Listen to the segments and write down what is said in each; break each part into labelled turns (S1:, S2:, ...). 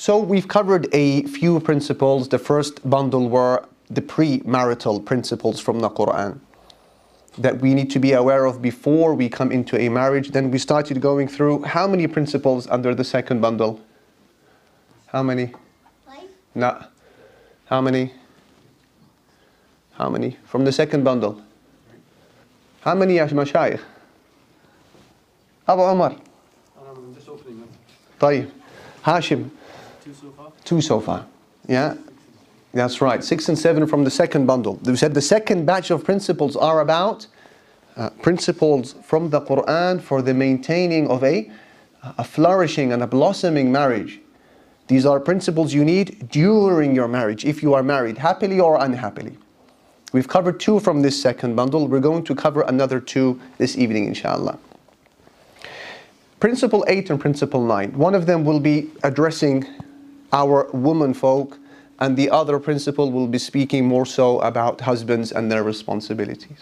S1: So we've covered a few principles. The first bundle were the pre-marital principles from the Quran that we need to be aware of before we come into a marriage. Then we started going through how many principles under the second bundle? How many?
S2: Five.
S1: No. How many? How many? From the second bundle. How many يا مشايخ؟ أبو عمر
S3: I'm just opening them.
S1: طيب هاشم
S3: Two so far.
S1: Yeah? That's right. Six and seven from the second bundle. We said the second batch of principles are about uh, principles from the Quran for the maintaining of a, a flourishing and a blossoming marriage. These are principles you need during your marriage, if you are married, happily or unhappily. We've covered two from this second bundle. We're going to cover another two this evening, inshallah. Principle 8 and Principle 9. One of them will be addressing our woman folk, and the other principle will be speaking more so about husbands and their responsibilities.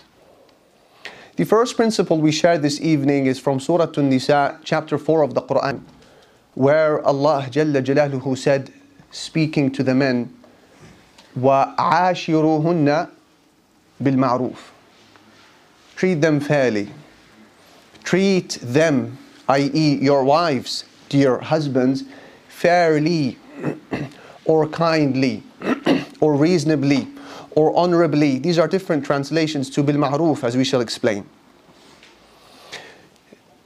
S1: The first principle we share this evening is from Surah An-Nisa, chapter 4 of the Quran, where Allah Jalla Jalaluhu said, speaking to the men, وَعَاشِرُوهُنَّ بِالْمَعْرُوفِ Treat them fairly. Treat them, i.e. your wives, dear husbands, fairly or kindly or reasonably or honorably. These are different translations to bil ma'ruf as we shall explain.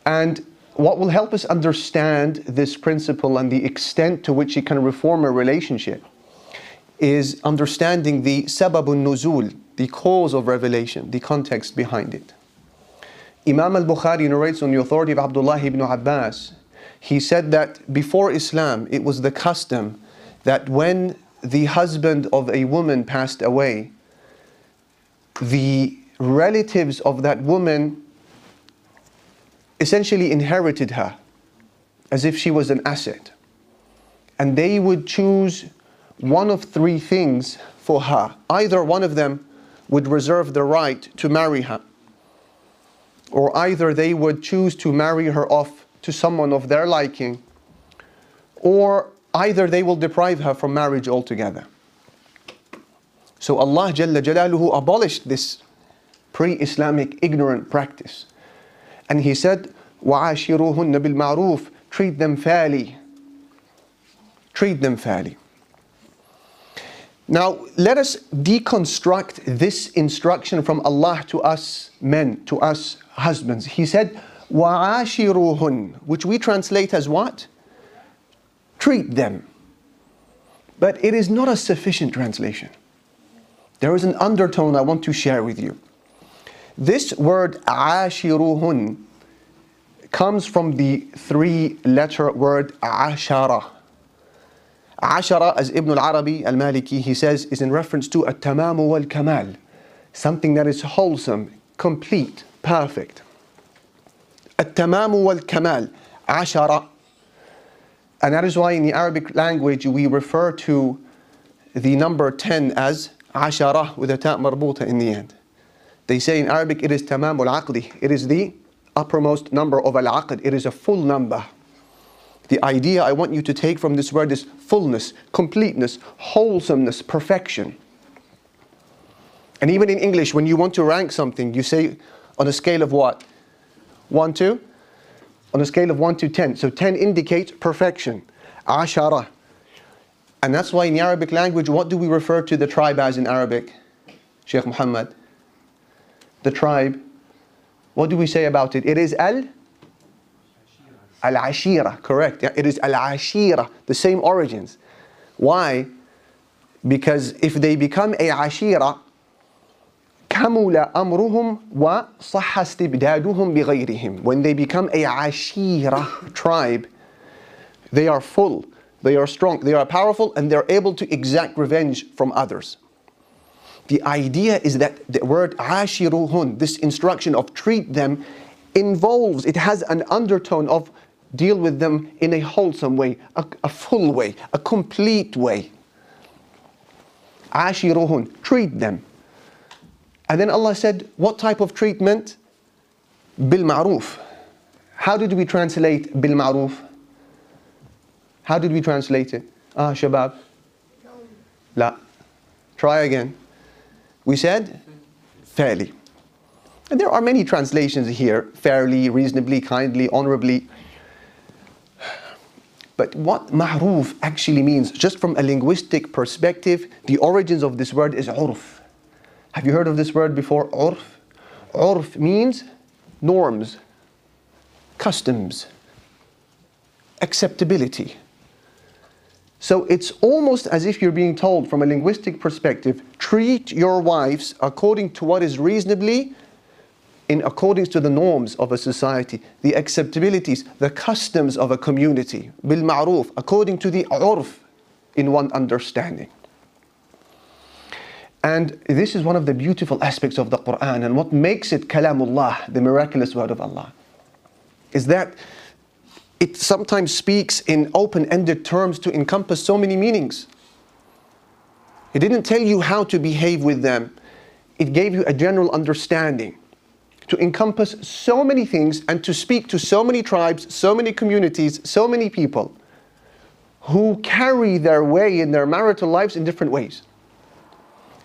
S1: And what will help us understand this principle and the extent to which it can reform a relationship is understanding the sababun nuzul, the cause of revelation, the context behind it. Imam al-Bukhari narrates on the authority of Abdullah ibn Abbas, he said that before Islam it was the custom that when the husband of a woman passed away, the relatives of that woman essentially inherited her as if she was an asset. And they would choose one of three things for her. Either one of them would reserve the right to marry her, or either they would choose to marry her off to someone of their liking, or either they will deprive her from marriage altogether. So Allah Jalla Jalaluhu abolished this pre-Islamic ignorant practice. And He said, وَعَاشِرُوهُنَّ بِالْمَعْرُوفِ Treat them fairly. Treat them fairly. Now, let us deconstruct this instruction from Allah to us men, to us husbands. He said, وَعَاشِرُوهُنْ Which we translate as what? Treat them. But it is not a sufficient translation. There is an undertone I want to share with you. This word عاشروهن comes from the three letter word عشرة. عشرة, as Ibn al-Arabi al-Maliki, he says, is in reference to التمام والكمال, something that is wholesome, complete, perfect. التمام والكمال, عشرة. And that is why in the Arabic language we refer to the number 10 as عشرة with a ta' marbuta in the end. They say in Arabic it is tamam al-aqdi. It is the uppermost number of al-aqd. It is a full number. The idea I want you to take from this word is fullness, completeness, wholesomeness, perfection. And even in English, when you want to rank something, you say on a scale of what? 1 to? On a scale of 1 to 10. So 10 indicates perfection. Ashara. And that's why in the Arabic language, what do we refer to the tribe as in Arabic? Sheikh Muhammad. The tribe. What do we say about it? It is al Al-Ashira, correct. It is Al-Ashira, the same origins. Why? Because if they become a Ashira, كمل أمرهم وصح استبدادهم بغيرهم. When they become a Ashira tribe, they are full, they are strong, they are powerful, and they're able to exact revenge from others. The idea is that the word ashiruhun, this instruction of treat them, involves, it has an undertone of deal with them in a wholesome way, a, a full way, a complete way. Ashiruhun, treat them. And then Allah said, what type of treatment? Bil ma'ruf. How did we translate bil ma'ruf? How did we translate it? Ah, Shabab. La. Try again. We said fairly. And there are many translations here fairly, reasonably, kindly, honorably. But what ma'ruf actually means, just from a linguistic perspective, the origins of this word is urf. Have you heard of this word before? Urf. Urf means norms, customs, acceptability. So it's almost as if you're being told from a linguistic perspective treat your wives according to what is reasonably in accordance to the norms of a society, the acceptabilities, the customs of a community, bil ma'ruf, according to the urf in one understanding. And this is one of the beautiful aspects of the Quran and what makes it kalamullah, the miraculous word of Allah, is that it sometimes speaks in open-ended terms to encompass so many meanings. It didn't tell you how to behave with them. It gave you a general understanding to encompass so many things and to speak to so many tribes, so many communities, so many people who carry their way in their marital lives in different ways.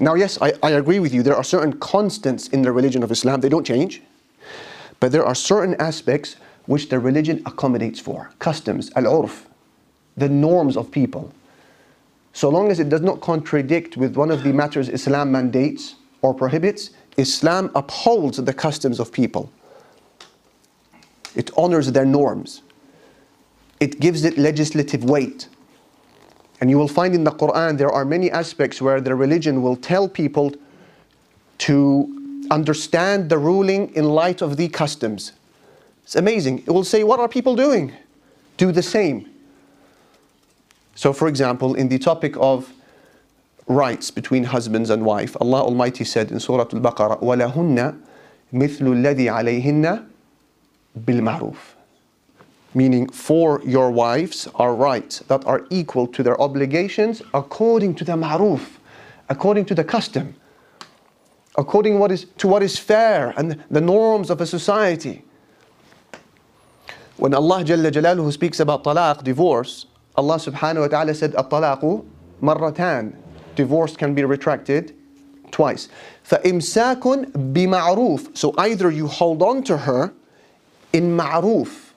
S1: Now, yes, I, I agree with you. There are certain constants in the religion of Islam, they don't change. But there are certain aspects which the religion accommodates for customs, al urf, the norms of people. So long as it does not contradict with one of the matters Islam mandates or prohibits, Islam upholds the customs of people. It honors their norms. It gives it legislative weight. And you will find in the Quran there are many aspects where the religion will tell people to understand the ruling in light of the customs. It's amazing. It will say, What are people doing? Do the same. So, for example, in the topic of rights between husbands and wife. Allah Almighty said in Surah Al-Baqarah, وَلَهُنَّ مِثْلُ الَّذِي عَلَيْهِنَّ بِالْمَعْرُوفِ Meaning, for your wives are rights that are equal to their obligations according to the ma'ruf, according to the custom, according what is, to what is fair and the norms of a society. When Allah Jalla Jalaluhu speaks about talaq, divorce, Allah subhanahu wa ta'ala said, الطلاق مرتان divorce can be retracted twice. فَإِمْسَاكٌ بِمَعْرُوفٍ So either you hold on to her in ma'ruf,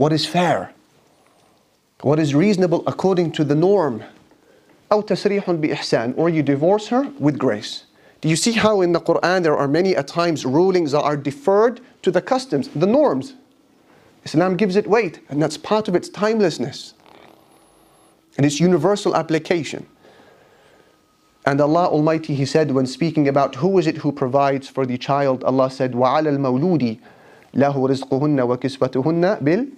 S1: what is fair, what is reasonable according to the norm, أو تسريح بإحسان, or you divorce her with grace. Do you see how in the Quran there are many at times rulings that are deferred to the customs, the norms? Islam gives it weight, and that's part of its timelessness and its universal application. And Allah Almighty, He said, when speaking about who is it who provides for the child, Allah said, وَعَلَى الْمَوْلُودِ لَهُ رِزْقُهُنَّ وَكِسْوَتُهُنَّ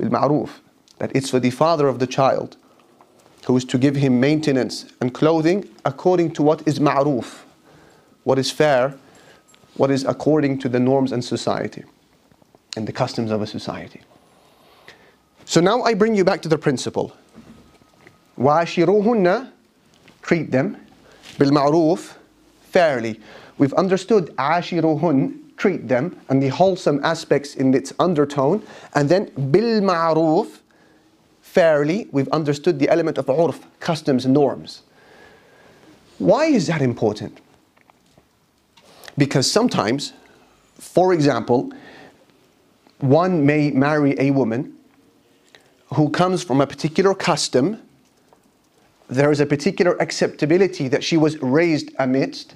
S1: بِال بِالْمَعْرُوفِ That it's for the father of the child who is to give him maintenance and clothing according to what is ma'ruf, what is fair, what is according to the norms and society and the customs of a society. So now I bring you back to the principle. وَعَشِرُوهُنَّ treat them بالمعروف fairly. We've understood عاشروهن treat them and the wholesome aspects in its undertone. And then bil ma'ruf, fairly, we've understood the element of urf, customs and norms. Why is that important? Because sometimes, for example, one may marry a woman who comes from a particular custom, there is a particular acceptability that she was raised amidst,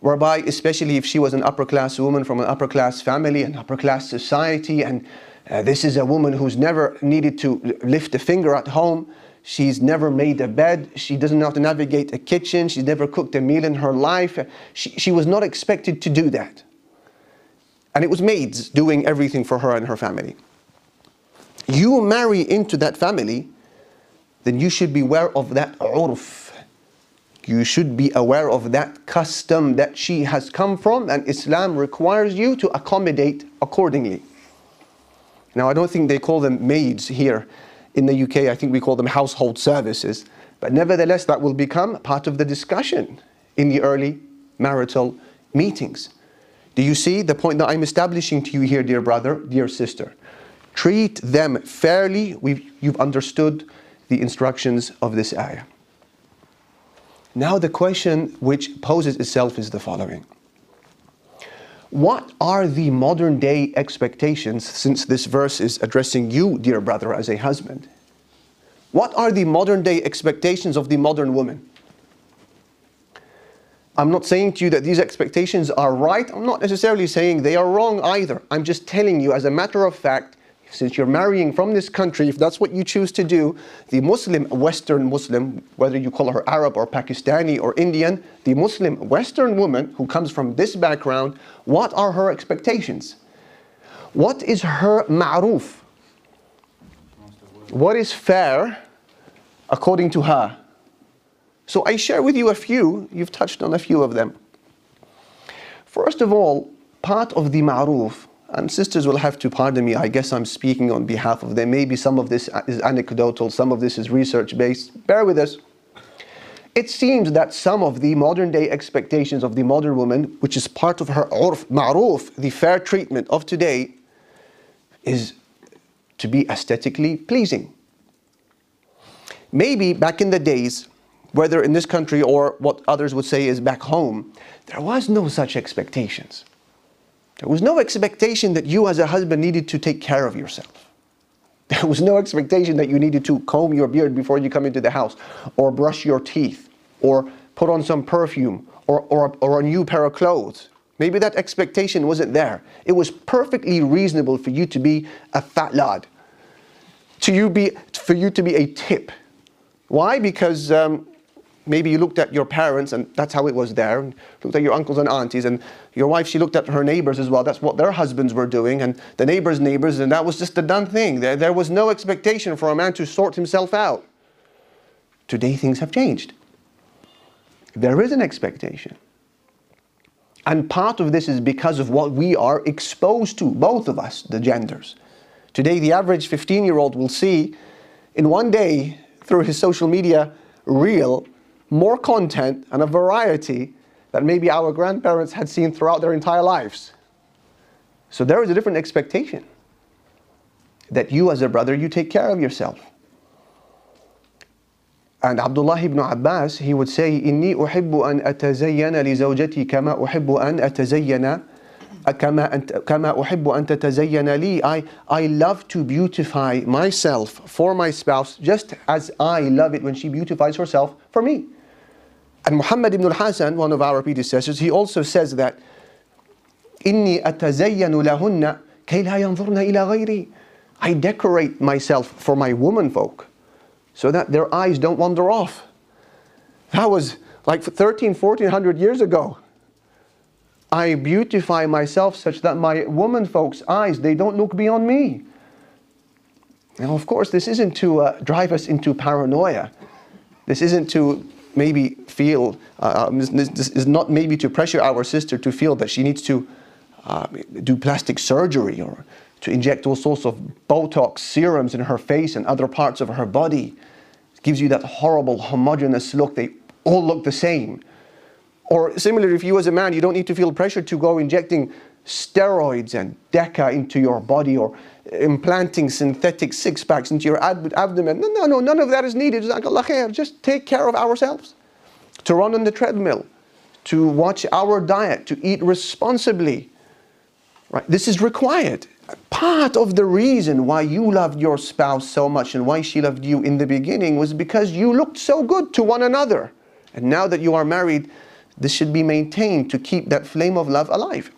S1: whereby, especially if she was an upper class woman from an upper class family, an upper class society, and uh, this is a woman who's never needed to lift a finger at home. She's never made a bed. She doesn't know how to navigate a kitchen. She's never cooked a meal in her life. She, she was not expected to do that. And it was maids doing everything for her and her family. You marry into that family, then you should be aware of that urf. You should be aware of that custom that she has come from, and Islam requires you to accommodate accordingly. Now, I don't think they call them maids here in the UK, I think we call them household services. But nevertheless, that will become part of the discussion in the early marital meetings. Do you see the point that I'm establishing to you here, dear brother, dear sister? Treat them fairly. We've, you've understood the instructions of this ayah. Now, the question which poses itself is the following What are the modern day expectations, since this verse is addressing you, dear brother, as a husband? What are the modern day expectations of the modern woman? I'm not saying to you that these expectations are right. I'm not necessarily saying they are wrong either. I'm just telling you, as a matter of fact, since you're marrying from this country, if that's what you choose to do, the Muslim, Western Muslim, whether you call her Arab or Pakistani or Indian, the Muslim Western woman who comes from this background, what are her expectations? What is her ma'ruf? What is fair according to her? So I share with you a few, you've touched on a few of them. First of all, part of the ma'ruf and sisters will have to pardon me, I guess I'm speaking on behalf of them. Maybe some of this is anecdotal, some of this is research based. Bear with us. It seems that some of the modern day expectations of the modern woman, which is part of her urf, ma'ruf, the fair treatment of today, is to be aesthetically pleasing. Maybe back in the days, whether in this country or what others would say is back home, there was no such expectations. There was no expectation that you as a husband needed to take care of yourself. There was no expectation that you needed to comb your beard before you come into the house, or brush your teeth, or put on some perfume, or, or, or a new pair of clothes. Maybe that expectation wasn't there. It was perfectly reasonable for you to be a fat lad, to you be, for you to be a tip. Why? Because um, maybe you looked at your parents and that's how it was there. And looked at your uncles and aunties and your wife she looked at her neighbors as well. That's what their husbands were doing and the neighbors neighbors and that was just a done thing. There, there was no expectation for a man to sort himself out. Today things have changed. There is an expectation. And part of this is because of what we are exposed to both of us the genders. Today the average 15 year old will see in one day through his social media reel more content and a variety that maybe our grandparents had seen throughout their entire lives. So there is a different expectation that you as a brother, you take care of yourself. And Abdullah ibn Abbas, he would say, إني أحب أن أتزين لزوجتي كما أحب أن أتزين كما أنت كما أحب أن تتزين لي. I, I love to beautify myself for my spouse just as I love it when she beautifies herself for me. And Muhammad ibn al-Hasan, one of our predecessors, he also says that إني أتزين لهن كي لا ينظرن إلى غيري. I decorate myself for my woman folk so that their eyes don't wander off. That was like 13, 1400 years ago. I beautify myself such that my woman folks' eyes, they don't look beyond me. Now, of course, this isn't to uh, drive us into paranoia. This isn't to maybe feel, uh, this, is not maybe to pressure our sister to feel that she needs to uh, do plastic surgery or to inject all sorts of Botox serums in her face and other parts of her body. It gives you that horrible homogeneous look. They all look the same. Or similarly, if you as a man, you don't need to feel pressure to go injecting steroids and DECA into your body or implanting synthetic six packs into your ab- abdomen. No, no, no, none of that is needed. Just take care of ourselves. To run on the treadmill, to watch our diet, to eat responsibly. Right? This is required. Part of the reason why you loved your spouse so much and why she loved you in the beginning was because you looked so good to one another. And now that you are married, this should be maintained to keep that flame of love alive.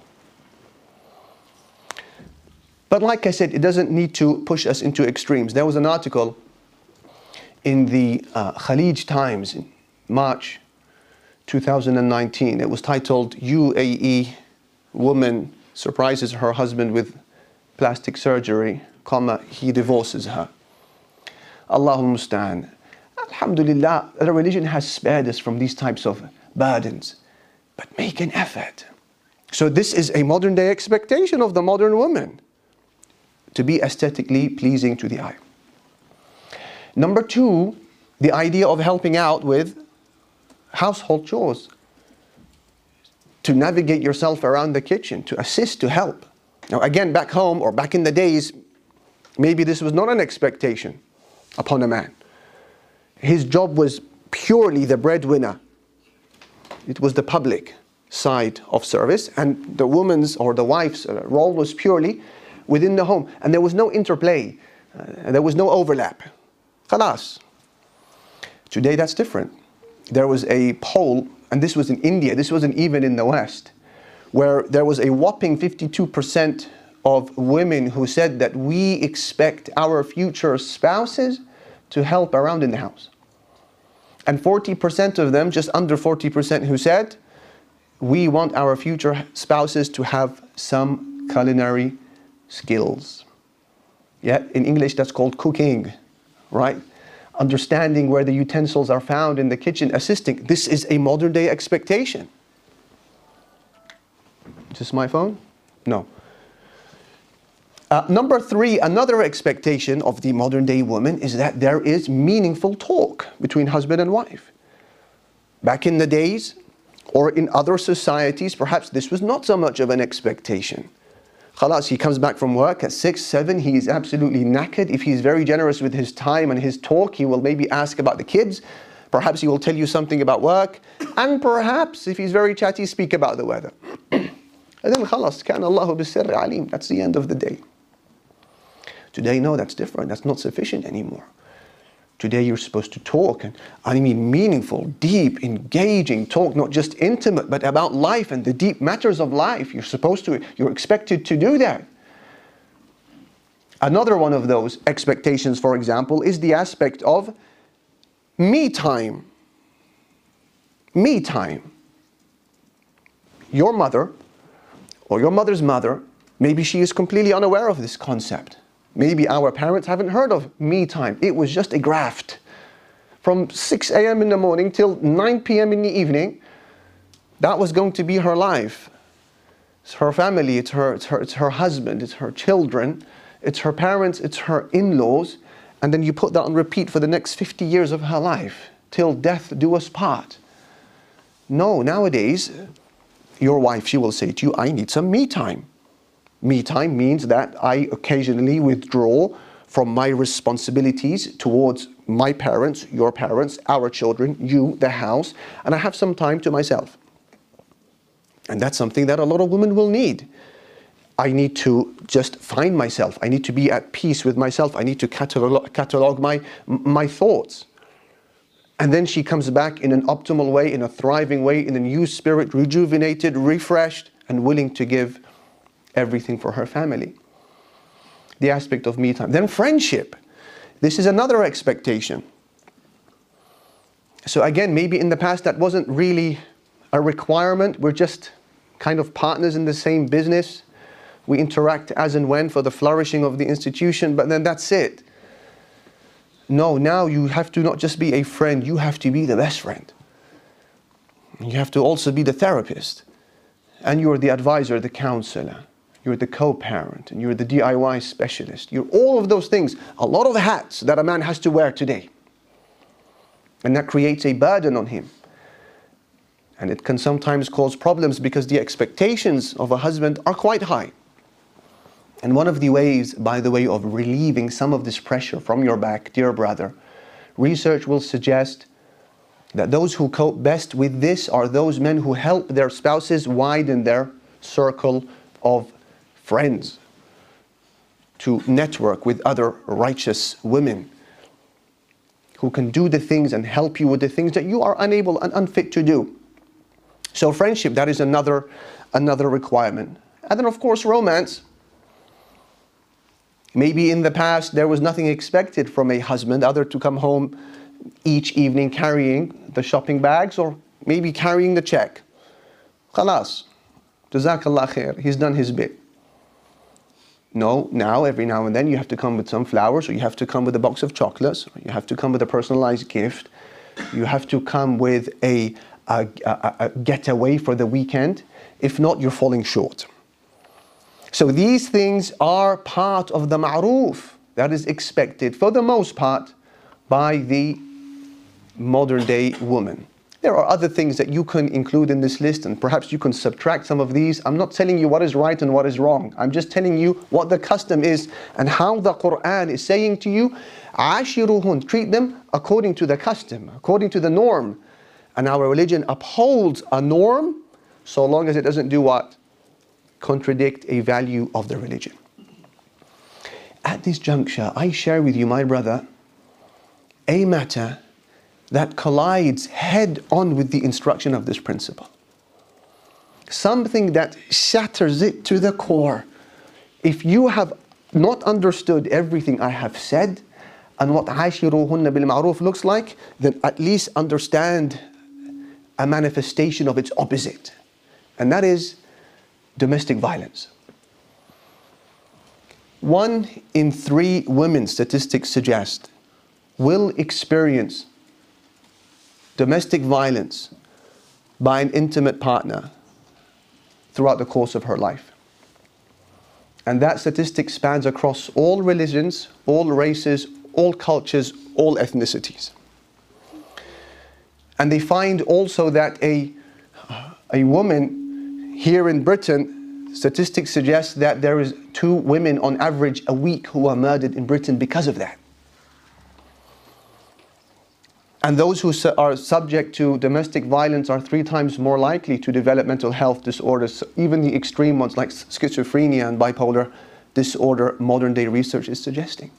S1: But like I said, it doesn't need to push us into extremes. There was an article in the uh, Khaleej Times in March 2019. It was titled UAE Woman Surprises Her Husband with Plastic Surgery, comma, he divorces her. Allahumma musta'an. Alhamdulillah, the religion has spared us from these types of burdens. But make an effort. So this is a modern day expectation of the modern woman to be aesthetically pleasing to the eye. Number two, the idea of helping out with household chores. To navigate yourself around the kitchen, to assist, to help. Now, again, back home or back in the days, maybe this was not an expectation upon a man. his job was purely the breadwinner. It was the public side of service, and the woman's or the wife's uh, role was purely within the home. And there was no interplay, uh, there was no overlap. Khalas. Today that's different. There was a poll, and this was in India, this wasn't even in the West, where there was a whopping 52% of women who said that we expect our future spouses to help around in the house. And 40% of them, just under 40%, who said, we want our future spouses to have some culinary skills. Yeah, in English that's called cooking, right? Understanding where the utensils are found in the kitchen, assisting. This is a modern day expectation. Is this my phone? No. Uh, number three, another expectation of the modern day woman is that there is meaningful talk between husband and wife. Back in the days, or in other societies, perhaps this was not so much of an expectation. Khalas, he comes back from work at 6, 7, he is absolutely knackered. If he's very generous with his time and his talk, he will maybe ask about the kids. Perhaps he will tell you something about work. And perhaps, if he's very chatty, speak about the weather. and then khalas, kana Allahu alim. That's the end of the day. Today, no, that's different. That's not sufficient anymore. Today, you're supposed to talk, and I mean meaningful, deep, engaging talk, not just intimate, but about life and the deep matters of life. You're supposed to, you're expected to do that. Another one of those expectations, for example, is the aspect of me time. Me time. Your mother, or your mother's mother, maybe she is completely unaware of this concept. Maybe our parents haven't heard of me time. It was just a graft. From 6 a.m. in the morning till 9 p.m. in the evening, that was going to be her life. It's her family, it's her, it's her, it's her husband, it's her children, it's her parents, it's her in laws. And then you put that on repeat for the next 50 years of her life, till death do us part. No, nowadays, your wife, she will say to you, I need some me time. Me time means that I occasionally withdraw from my responsibilities towards my parents, your parents, our children, you, the house, and I have some time to myself. And that's something that a lot of women will need. I need to just find myself. I need to be at peace with myself. I need to catalog, catalog my, my thoughts. And then she comes back in an optimal way, in a thriving way, in a new spirit, rejuvenated, refreshed, and willing to give everything for her family. The aspect of me time. Then friendship. This is another expectation. So again, maybe in the past that wasn't really a requirement. We're just kind of partners in the same business. We interact as and when for the flourishing of the institution, but then that's it. No, now you have to not just be a friend, you have to be the best friend. You have to also be the therapist. And you're the advisor, the counselor you're the co-parent, and you're the DIY specialist. You're all of those things. A lot of hats that a man has to wear today. And that creates a burden on him. And it can sometimes cause problems because the expectations of a husband are quite high. And one of the ways, by the way, of relieving some of this pressure from your back, dear brother, research will suggest that those who cope best with this are those men who help their spouses widen their circle of friends, to network with other righteous women who can do the things and help you with the things that you are unable and unfit to do. So friendship, that is another, another requirement. And then of course romance. Maybe in the past there was nothing expected from a husband other to come home each evening carrying the shopping bags or maybe carrying the check. Khalas. Jazakallah khair. He's done his bit. No, now every now and then you have to come with some flowers, or you have to come with a box of chocolates, or you have to come with a personalized gift. You have to come with a, a, a, a getaway for the weekend. If not, you're falling short. So these things are part of the ma'ruf that is expected for the most part by the modern day woman. There are other things that you can include in this list, and perhaps you can subtract some of these. I'm not telling you what is right and what is wrong. I'm just telling you what the custom is and how the Quran is saying to you, Ashiruhun, treat them according to the custom, according to the norm. And our religion upholds a norm so long as it doesn't do what? Contradict a value of the religion. At this juncture, I share with you, my brother, a matter that collides head on with the instruction of this principle. Something that shatters it to the core. If you have not understood everything I have said and what bil ma'ruf looks like, then at least understand a manifestation of its opposite. And that is domestic violence. One in three women, statistics suggest, will experience domestic violence by an intimate partner throughout the course of her life. And that statistic spans across all religions, all races, all cultures, all ethnicities. And they find also that a, a woman here in Britain, statistics suggest that there is two women on average a week who are murdered in Britain because of that. And those who are subject to domestic violence are three times more likely to develop mental health disorders, even the extreme ones like schizophrenia and bipolar disorder, modern day research is suggesting.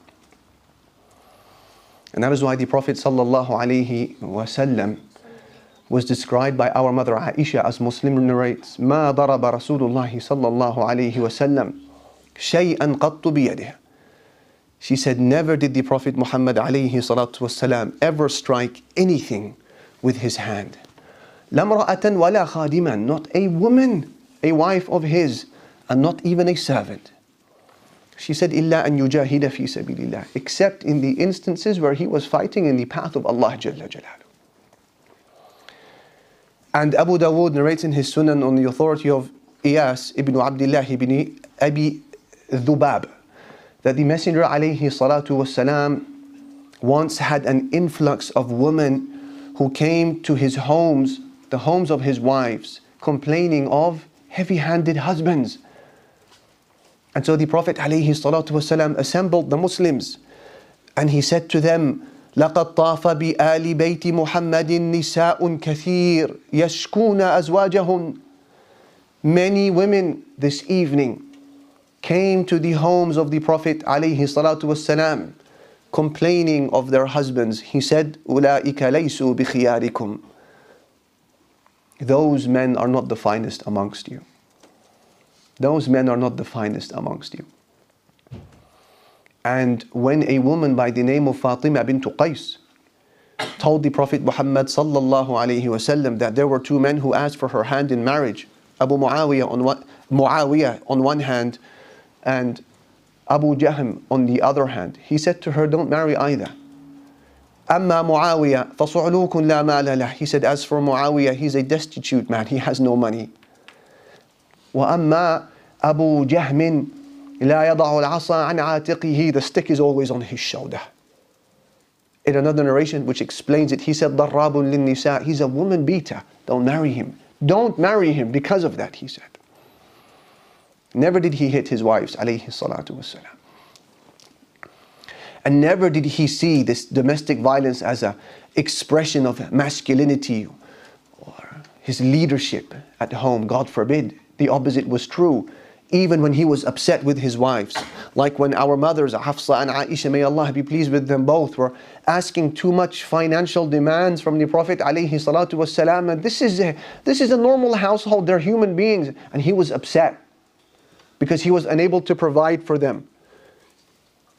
S1: And that is why the Prophet ﷺ was described by our mother Aisha as Muslim narrates, ما ضرب رسول الله صلى الله عليه وسلم شيئا قط بيده she said, Never did the Prophet Muhammad والسلام, ever strike anything with his hand. لَمْرَأَةً وَلَا خَادِمًا Not a woman, a wife of his, and not even a servant. She said, إِلَّا أَن يُجَاهِدَ فِي سَبِيلِ اللَّهِ Except in the instances where he was fighting in the path of Allah Jalla Jalaluhu. And Abu Dawood narrates in his Sunan on the authority of Iyas ibn Abdullah ibn Abi Dhubab that the Messenger alayhi salatu wasalam once had an influx of women who came to his homes, the homes of his wives, complaining of heavy-handed husbands. And so the Prophet alayhi salatu wasalam assembled the Muslims and he said to them, لقد طاف بآل بيت محمد نساء كثير يشكون أزواجهن Many women this evening came to the homes of the Prophet والسلام, complaining of their husbands. He said, أُولَٰئِكَ لَيْسُوا بِخِيَارِكُمْ Those men are not the finest amongst you. Those men are not the finest amongst you. And when a woman by the name of Fatima bint Qais told the Prophet Muhammad sallallahu alaihi wasallam that there were two men who asked for her hand in marriage, Abu Muawiyah on one, Muawiyah on one hand and Abu Jahm, on the other hand, he said to her, Don't marry either. أما معاوية فصعلوك لا مال له. He said, As for Muawiyah, he's a destitute man, he has no money. وأما أبو جهم لا يضع العصا عن عاتقه. The stick is always on his shoulder. In another narration which explains it, he said, ضراب للنساء. He's a woman beater. Don't marry him. Don't marry him because of that, he said. Never did he hit his wives, alayhi salatu wasalam. And never did he see this domestic violence as an expression of masculinity or his leadership at home. God forbid. The opposite was true. Even when he was upset with his wives, like when our mothers, Hafsa and Aisha, may Allah be pleased with them both, were asking too much financial demands from the Prophet alayhi salatu wasalam. And this is, a, this is a normal household, they're human beings. And he was upset because he was unable to provide for them.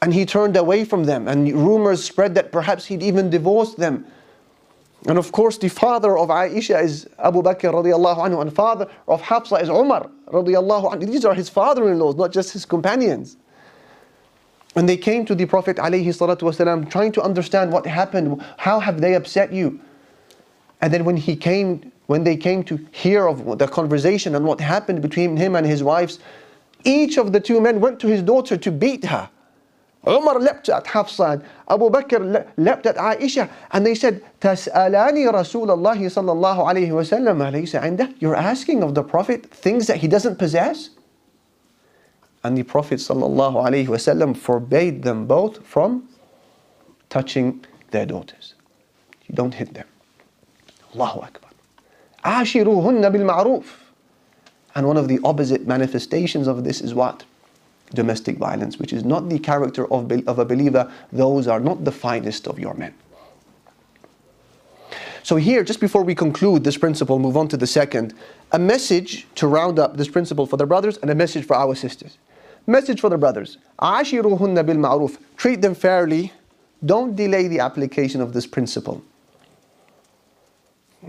S1: And he turned away from them, and rumors spread that perhaps he'd even divorced them. And of course, the father of Aisha is Abu Bakr radiallahu anhu, and father of Hafsa is Umar radiallahu anhu. These are his father-in-laws, not just his companions. And they came to the Prophet alayhi salatu wasalam, trying to understand what happened, how have they upset you? And then when he came, when they came to hear of the conversation and what happened between him and his wives, each of the two men went to his daughter to beat her. Umar leapt at Hafsa and Abu Bakr le- leapt at Aisha and they said, تسألاني رسول الله صلى الله عليه وسلم أليس عنده? You're asking of the Prophet things that he doesn't possess? And the Prophet sallallahu alaihi wasallam forbade them both from touching their daughters. You don't hit them. Allahu Akbar. عاشروهن بالمعروف. And one of the opposite manifestations of this is what? Domestic violence, which is not the character of, be- of a believer. Those are not the finest of your men. So here, just before we conclude this principle, move on to the second, a message to round up this principle for the brothers and a message for our sisters. Message for the brothers. عاشروهن بالمعروف. Treat them fairly. Don't delay the application of this principle.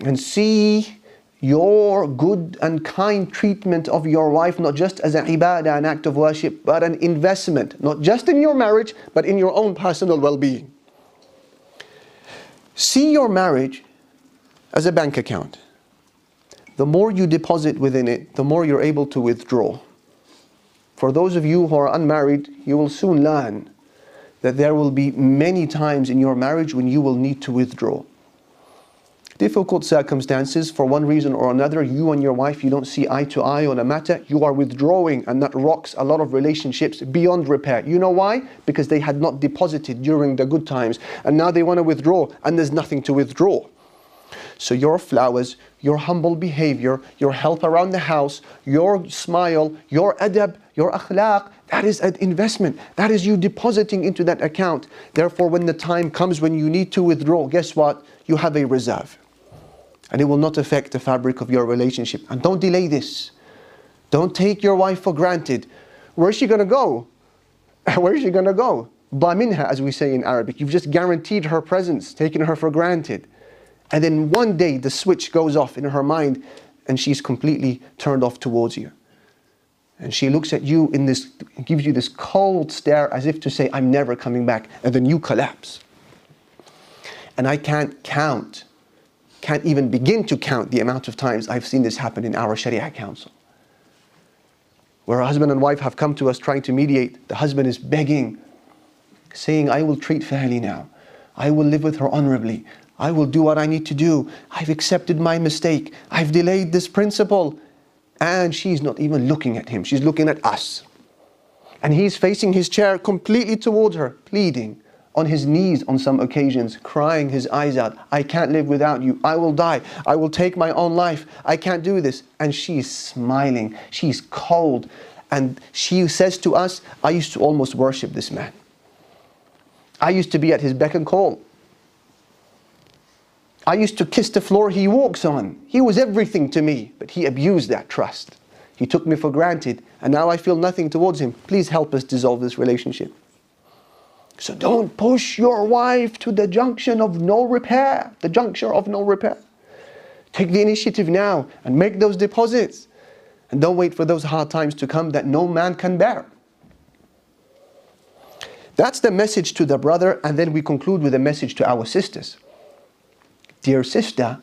S1: And see your good and kind treatment of your wife not just as an ibadah, an act of worship, but an investment, not just in your marriage, but in your own personal well-being. See your marriage as a bank account. The more you deposit within it, the more you're able to withdraw. For those of you who are unmarried, you will soon learn that there will be many times in your marriage when you will need to withdraw. Difficult circumstances, for one reason or another, you and your wife, you don't see eye to eye on a matter, you are withdrawing, and that rocks a lot of relationships beyond repair. You know why? Because they had not deposited during the good times, and now they want to withdraw, and there's nothing to withdraw. So your flowers, your humble behavior, your help around the house, your smile, your adab, your akhlaq, that is an investment. That is you depositing into that account. Therefore, when the time comes when you need to withdraw, guess what? You have a reserve. And it will not affect the fabric of your relationship. And don't delay this. Don't take your wife for granted. Where's she going to go? Where is she going to go? Baminha, as we say in Arabic. You've just guaranteed her presence, taken her for granted. And then one day the switch goes off in her mind and she's completely turned off towards you. And she looks at you in this, gives you this cold stare as if to say, I'm never coming back. And then you collapse. And I can't count, can't even begin to count the amount of times I've seen this happen in our Sharia council. Where a husband and wife have come to us trying to mediate, the husband is begging, saying, I will treat fairly now. I will live with her honorably. I will do what I need to do. I've accepted my mistake. I've delayed this principle. And she's not even looking at him, she's looking at us. And he's facing his chair completely towards her, pleading, on his knees on some occasions, crying his eyes out, I can't live without you. I will die. I will take my own life. I can't do this. And she's smiling. She's cold. And she says to us, I used to almost worship this man. I used to be at his beck and call. I used to kiss the floor he walks on. He was everything to me, but he abused that trust. He took me for granted, and now I feel nothing towards him. Please help us dissolve this relationship. So don't push your wife to the junction of no repair, the juncture of no repair. Take the initiative now and make those deposits. And don't wait for those hard times to come that no man can bear. That's the message to the brother, and then we conclude with a message to our sisters. Dear sister,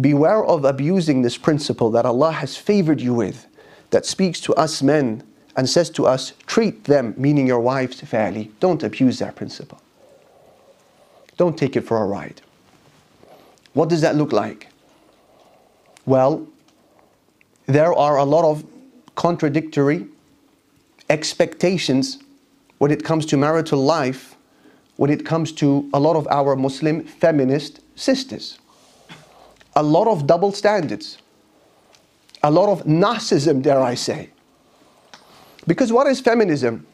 S1: beware of abusing this principle that Allah has favored you with, that speaks to us men and says to us, treat them, meaning your wives, fairly. Don't abuse that principle. Don't take it for a ride. What does that look like? Well, there are a lot of contradictory expectations when it comes to marital life, when it comes to a lot of our Muslim feminist sisters. A lot of double standards, a lot of narcissism, dare I say. Because what is feminism?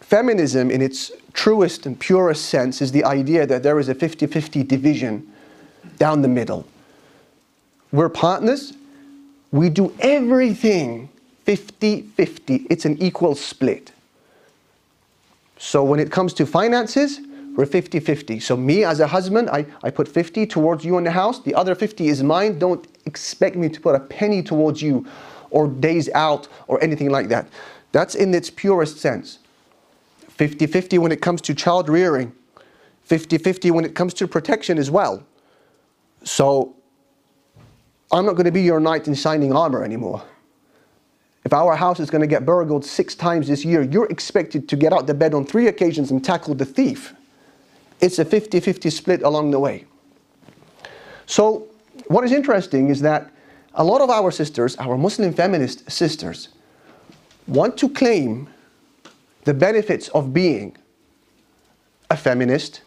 S1: Feminism, in its truest and purest sense, is the idea that there is a 50 50 division down the middle. We're partners, we do everything 50 50. It's an equal split. So when it comes to finances, we're 50 50. So, me as a husband, I, I put 50 towards you in the house, the other 50 is mine. Don't expect me to put a penny towards you or days out or anything like that. That's in its purest sense. 50 50 when it comes to child rearing, 50 50 when it comes to protection as well. So, I'm not going to be your knight in shining armor anymore. If our house is going to get burgled six times this year, you're expected to get out the bed on three occasions and tackle the thief. It's a 50 50 split along the way. So, what is interesting is that a lot of our sisters, our Muslim feminist sisters, want to claim the benefits of being a feminist,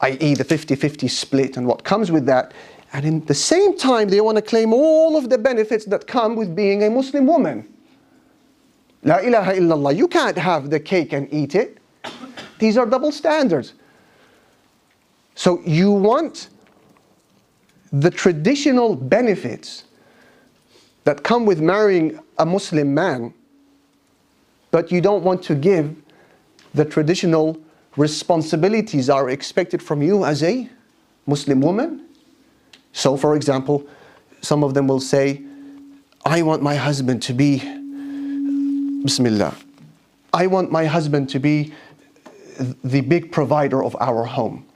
S1: i.e., the 50 50 split and what comes with that. And in the same time, they want to claim all of the benefits that come with being a Muslim woman. La ilaha illallah. You can't have the cake and eat it. These are double standards. So you want the traditional benefits that come with marrying a Muslim man, but you don't want to give the traditional responsibilities are expected from you as a Muslim woman. So, for example, some of them will say, I want my husband to be, Bismillah, I want my husband to be the big provider of our home.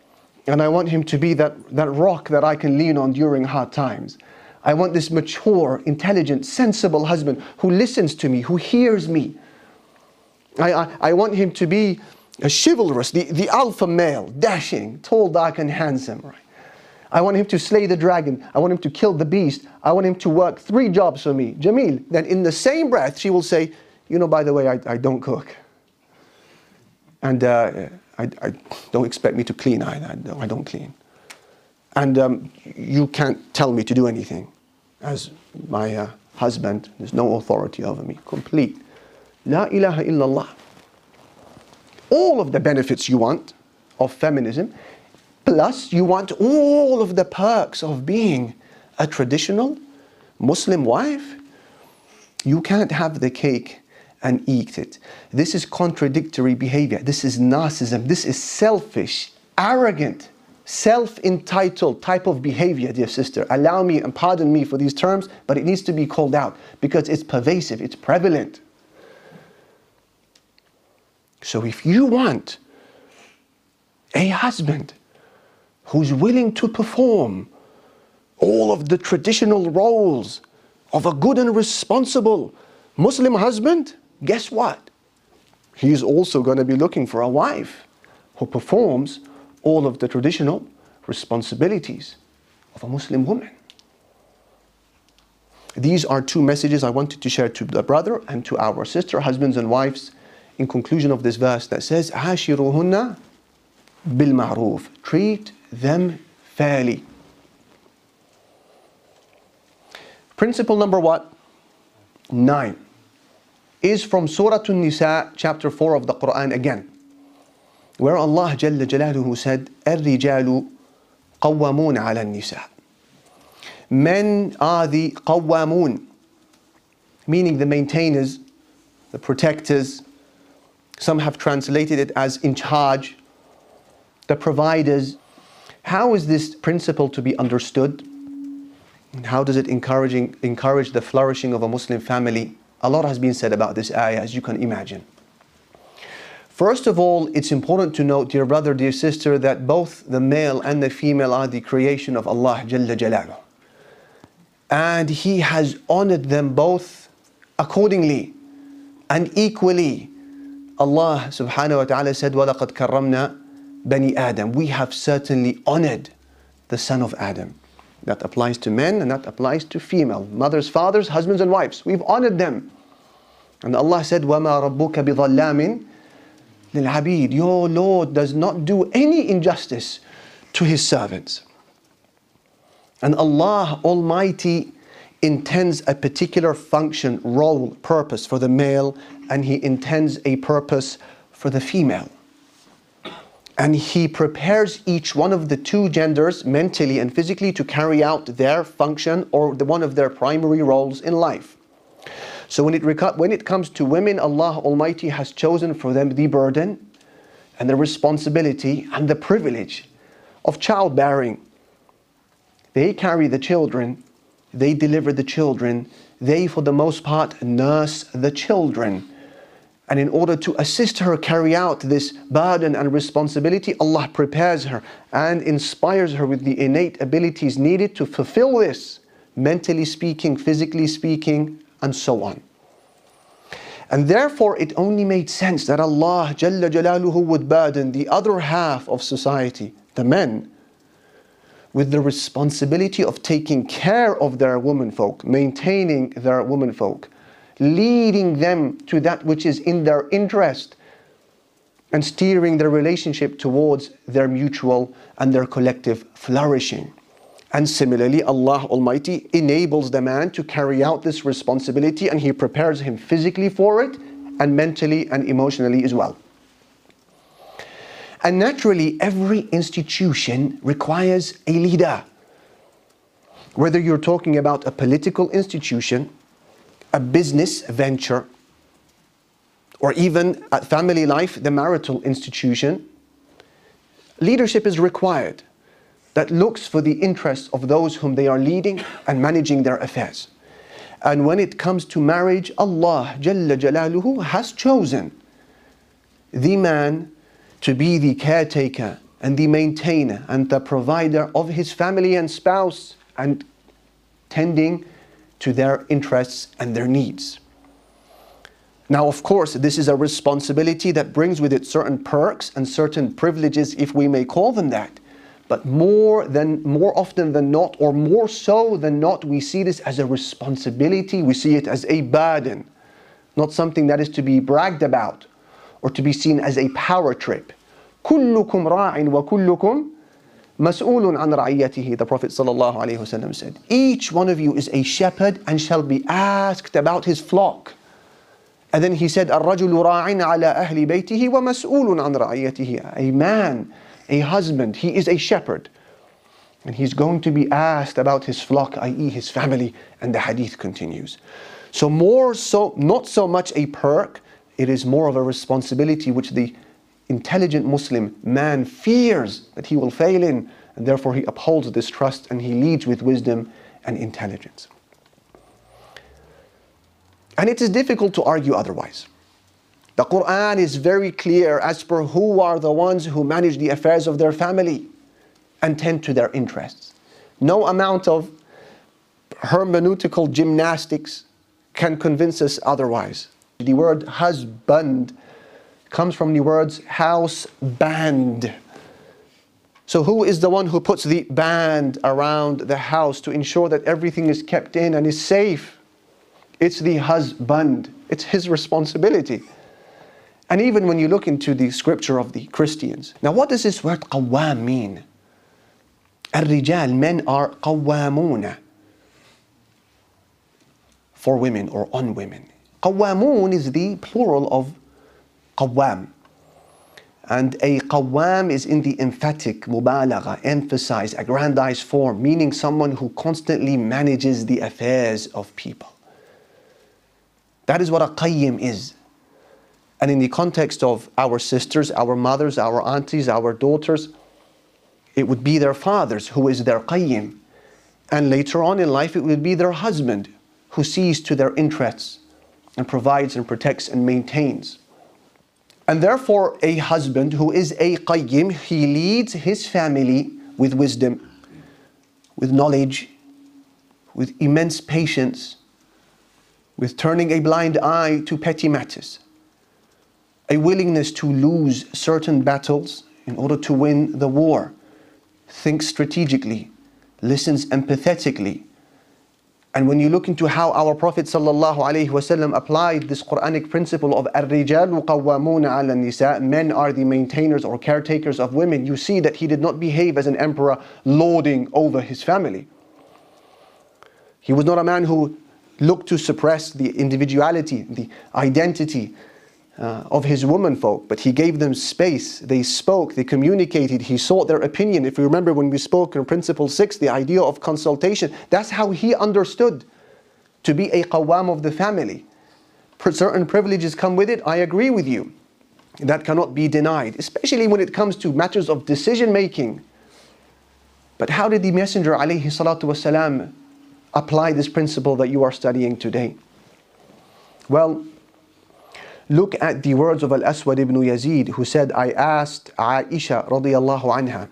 S1: And I want him to be that, that rock that I can lean on during hard times. I want this mature, intelligent, sensible husband who listens to me, who hears me. I, I, I want him to be a chivalrous, the, the alpha male, dashing, tall, dark, and handsome. Right? I want him to slay the dragon. I want him to kill the beast. I want him to work three jobs for me. Jamil. Then in the same breath, she will say, You know, by the way, I, I don't cook. And uh, I, I, don't expect me to clean either. I don't clean. And um, you can't tell me to do anything. As my uh, husband, there's no authority over me. Complete. La ilaha illallah all of the benefits you want of feminism, plus you want all of the perks of being a traditional Muslim wife. You can't have the cake and eat it. This is contradictory behavior. This is narcissism. This is selfish, arrogant, self entitled type of behavior, dear sister. Allow me and pardon me for these terms, but it needs to be called out because it's pervasive, it's prevalent. So if you want a husband who's willing to perform all of the traditional roles of a good and responsible Muslim husband, guess what? He's also going to be looking for a wife who performs all of the traditional responsibilities of a Muslim woman. These are two messages I wanted to share to the brother and to our sister, husbands and wives in conclusion of this verse that says, bil بِالْمَعْرُوفِ Treat them fairly. Principle number what? Nine. Is from Surah An-Nisa, chapter 4 of the Quran again. Where Allah Jalla Jalaluhu said, الرجال قوامون على النساء. Men are the قوامون, meaning the maintainers, the protectors, some have translated it as in charge, the providers. How is this principle to be understood? How does it encouraging, encourage the flourishing of a Muslim family? A lot has been said about this ayah, as you can imagine. First of all, it's important to note, dear brother, dear sister, that both the male and the female are the creation of Allah Jalla. And He has honored them both accordingly and equally. Allah subhanahu wa ta'ala said, وَلَقَدْ كَرَّمْنَا بَنِي Adam. We have certainly honored the son of Adam. That applies to men and that applies to female. Mothers, fathers, husbands and wives. We've honored them. And Allah said, وَمَا رَبُّكَ بِظَلَّامٍ لِلْعَبِيدِ Your Lord does not do any injustice to His servants. And Allah Almighty intends a particular function, role, purpose for the male, and He intends a purpose for the female. And He prepares each one of the two genders mentally and physically to carry out their function or the, one of their primary roles in life. So when it, when it comes to women, Allah Almighty has chosen for them the burden and the responsibility and the privilege of childbearing. They carry the children they deliver the children. They, for the most part, nurse the children. And in order to assist her carry out this burden and responsibility, Allah prepares her and inspires her with the innate abilities needed to fulfill this, mentally speaking, physically speaking, and so on. And therefore, it only made sense that Allah Jalla Jalaluhu would burden the other half of society, the men, with the responsibility of taking care of their womenfolk, maintaining their womenfolk, leading them to that which is in their interest, and steering their relationship towards their mutual and their collective flourishing. And similarly, Allah Almighty enables the man to carry out this responsibility and He prepares him physically for it and mentally and emotionally as well. And naturally, every institution requires a leader. Whether you're talking about a political institution, a business venture, or even a family life, the marital institution, leadership is required that looks for the interests of those whom they are leading and managing their affairs. And when it comes to marriage, Allah Jalla has chosen the man to be the caretaker and the maintainer and the provider of his family and spouse and tending to their interests and their needs. Now, of course, this is a responsibility that brings with it certain perks and certain privileges, if we may call them that. But more than more often than not, or more so than not, we see this as a responsibility. We see it as a burden, not something that is to be bragged about or to be seen as a power trip. كلكم راع وكلكم مسؤول عن رعيته the prophet sallallahu alaihi wasallam said each one of you is a shepherd and shall be asked about his flock and then he said الرجل راع على أهل بيته ومسؤول عن رعيته a man a husband he is a shepherd and he's going to be asked about his flock i.e. his family and the hadith continues so more so not so much a perk it is more of a responsibility which the intelligent Muslim man fears that he will fail in, and therefore he upholds this trust and he leads with wisdom and intelligence. And it is difficult to argue otherwise. The Quran is very clear as per who are the ones who manage the affairs of their family and tend to their interests. No amount of hermeneutical gymnastics can convince us otherwise. The word husband comes from the words house band. So, who is the one who puts the band around the house to ensure that everything is kept in and is safe? It's the husband, it's his responsibility. And even when you look into the scripture of the Christians, now what does this word qawwam mean? الرجال, men are qawwamuna for women or on women. Qawwamun is the plural of qawwam. And a qawwam is in the emphatic, mubalagha, emphasize, aggrandize form, meaning someone who constantly manages the affairs of people. That is what a qayyim is. And in the context of our sisters, our mothers, our aunties, our daughters, it would be their fathers who is their qayyim. And later on in life, it would be their husband who sees to their interests and provides and protects and maintains. And therefore, a husband who is a qayyim, he leads his family with wisdom, with knowledge, with immense patience, with turning a blind eye to petty matters, a willingness to lose certain battles in order to win the war, thinks strategically, listens empathetically, and when you look into how our Prophet ﷺ applied this Quranic principle of الرِّجَالُ قَوَّامُونَ عَلَى النِّسَاءِ Men are the maintainers or caretakers of women. You see that he did not behave as an emperor lording over his family. He was not a man who looked to suppress the individuality, the identity, uh, of his womenfolk, but he gave them space. They spoke, they communicated, he sought their opinion. If you remember when we spoke in Principle 6, the idea of consultation, that's how he understood to be a qawwam of the family. Certain privileges come with it, I agree with you. That cannot be denied, especially when it comes to matters of decision making. But how did the Messenger alayhi apply this principle that you are studying today? Well, Look at the words of Al-Aswad ibn Yazid who said, I asked Aisha radiallahu anha,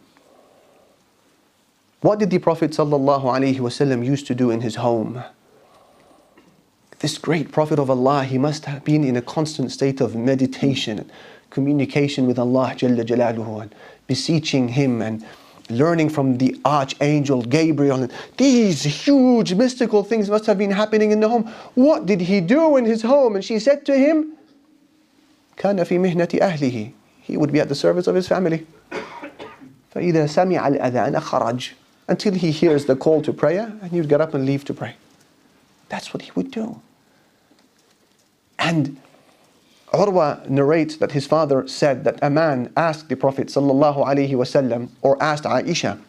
S1: what did the Prophet sallallahu alaihi wasallam used to do in his home? This great Prophet of Allah, he must have been in a constant state of meditation, communication with Allah Jalla Jalaluhu, and beseeching Him and learning from the Archangel Gabriel. These huge mystical things must have been happening in the home. What did he do in his home? And she said to him, كان في مهنة أهله. He would be at the service of his family. فإذا سمع الأذان خرج until he hears the call to prayer and he would get up and leave to pray. That's what he would do. And Urwa narrates that his father said that a man asked the Prophet sallallahu alaihi wasallam or asked Aisha,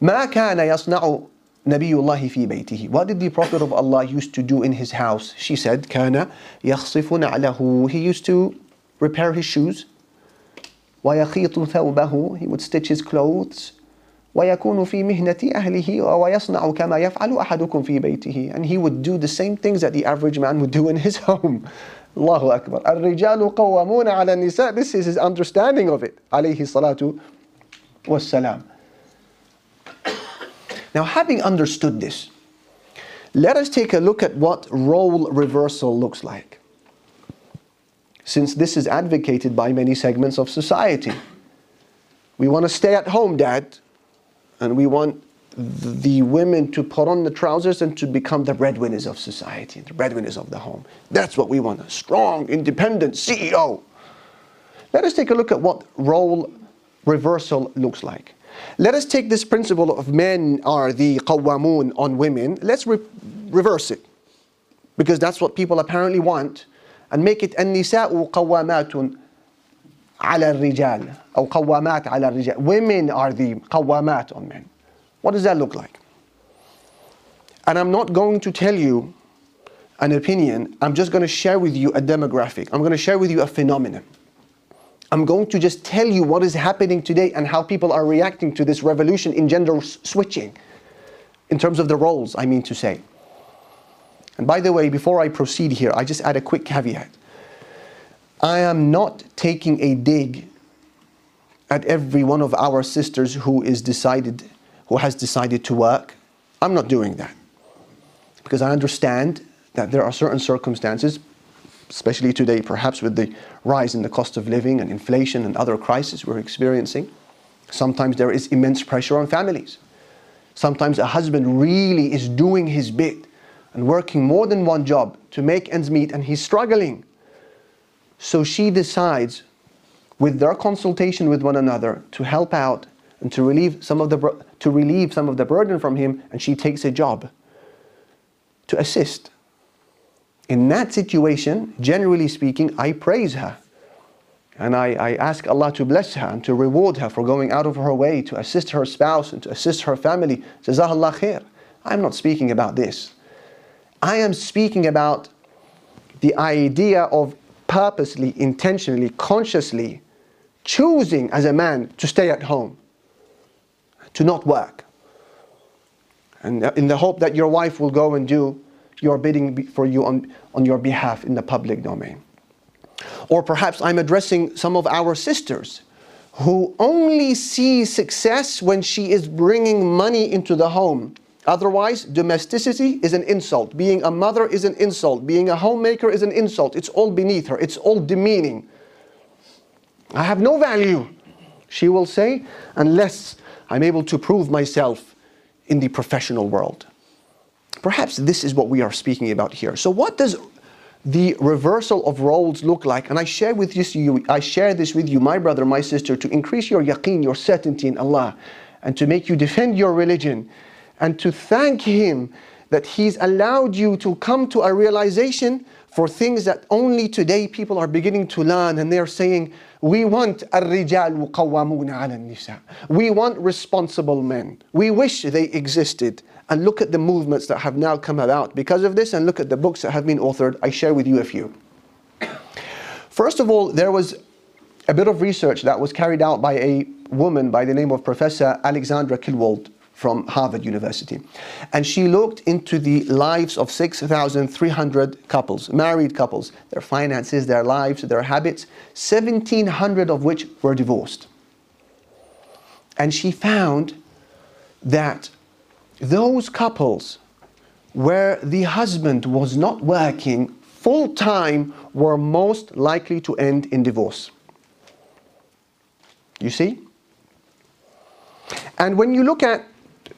S1: ما كان يصنع الله في بيته What did the Prophet of Allah used to do in his house? She said, كان يخصف نعله He used to repair his shoes ويخيط ثوبه He would stitch his clothes ويكون في مهنة أهله ويصنع كما يفعل أحدكم في بيته and he would do the same things that the average man would do in his home Allahu Akbar الرجال قوامون على النساء This is his understanding of it عليه الصلاة والسلام Now having understood this let us take a look at what role reversal looks like since this is advocated by many segments of society. We want to stay at home, Dad, and we want the women to put on the trousers and to become the breadwinners of society, the breadwinners of the home. That's what we want a strong, independent CEO. Let us take a look at what role reversal looks like. Let us take this principle of men are the qawwamun on women, let's re- reverse it. Because that's what people apparently want and make it النساء قوامات على الرجال أو قوامات على الرجال women are the قوامات on men what does that look like and I'm not going to tell you an opinion I'm just going to share with you a demographic I'm going to share with you a phenomenon I'm going to just tell you what is happening today and how people are reacting to this revolution in gender switching in terms of the roles I mean to say and by the way, before I proceed here, I just add a quick caveat. I am not taking a dig at every one of our sisters who is decided who has decided to work. I'm not doing that. Because I understand that there are certain circumstances, especially today perhaps with the rise in the cost of living and inflation and other crises we're experiencing. Sometimes there is immense pressure on families. Sometimes a husband really is doing his bit and working more than one job to make ends meet and he's struggling. So she decides, with their consultation with one another, to help out and to relieve some of the, to relieve some of the burden from him, and she takes a job to assist. In that situation, generally speaking, I praise her. And I, I ask Allah to bless her and to reward her for going out of her way to assist her spouse and to assist her family. Jazakallah khair. I'm not speaking about this. I am speaking about the idea of purposely, intentionally, consciously choosing as a man to stay at home, to not work. And in the hope that your wife will go and do your bidding for you on, on your behalf in the public domain. Or perhaps I'm addressing some of our sisters who only see success when she is bringing money into the home Otherwise, domesticity is an insult. Being a mother is an insult. Being a homemaker is an insult. It's all beneath her, it's all demeaning. I have no value, she will say, unless I'm able to prove myself in the professional world. Perhaps this is what we are speaking about here. So, what does the reversal of roles look like? And I share with you, I share this with you, my brother, my sister, to increase your yaqeen, your certainty in Allah, and to make you defend your religion and to thank Him that He's allowed you to come to a realization for things that only today people are beginning to learn and they're saying, we want الرجال قوامون على النساء. We want responsible men. We wish they existed. And look at the movements that have now come about because of this and look at the books that have been authored. I share with you a few. First of all, there was a bit of research that was carried out by a woman by the name of Professor Alexandra Killewald from Harvard University. And she looked into the lives of 6,300 couples, married couples, their finances, their lives, their habits, 1,700 of which were divorced. And she found that those couples where the husband was not working full time were most likely to end in divorce. You see? And when you look at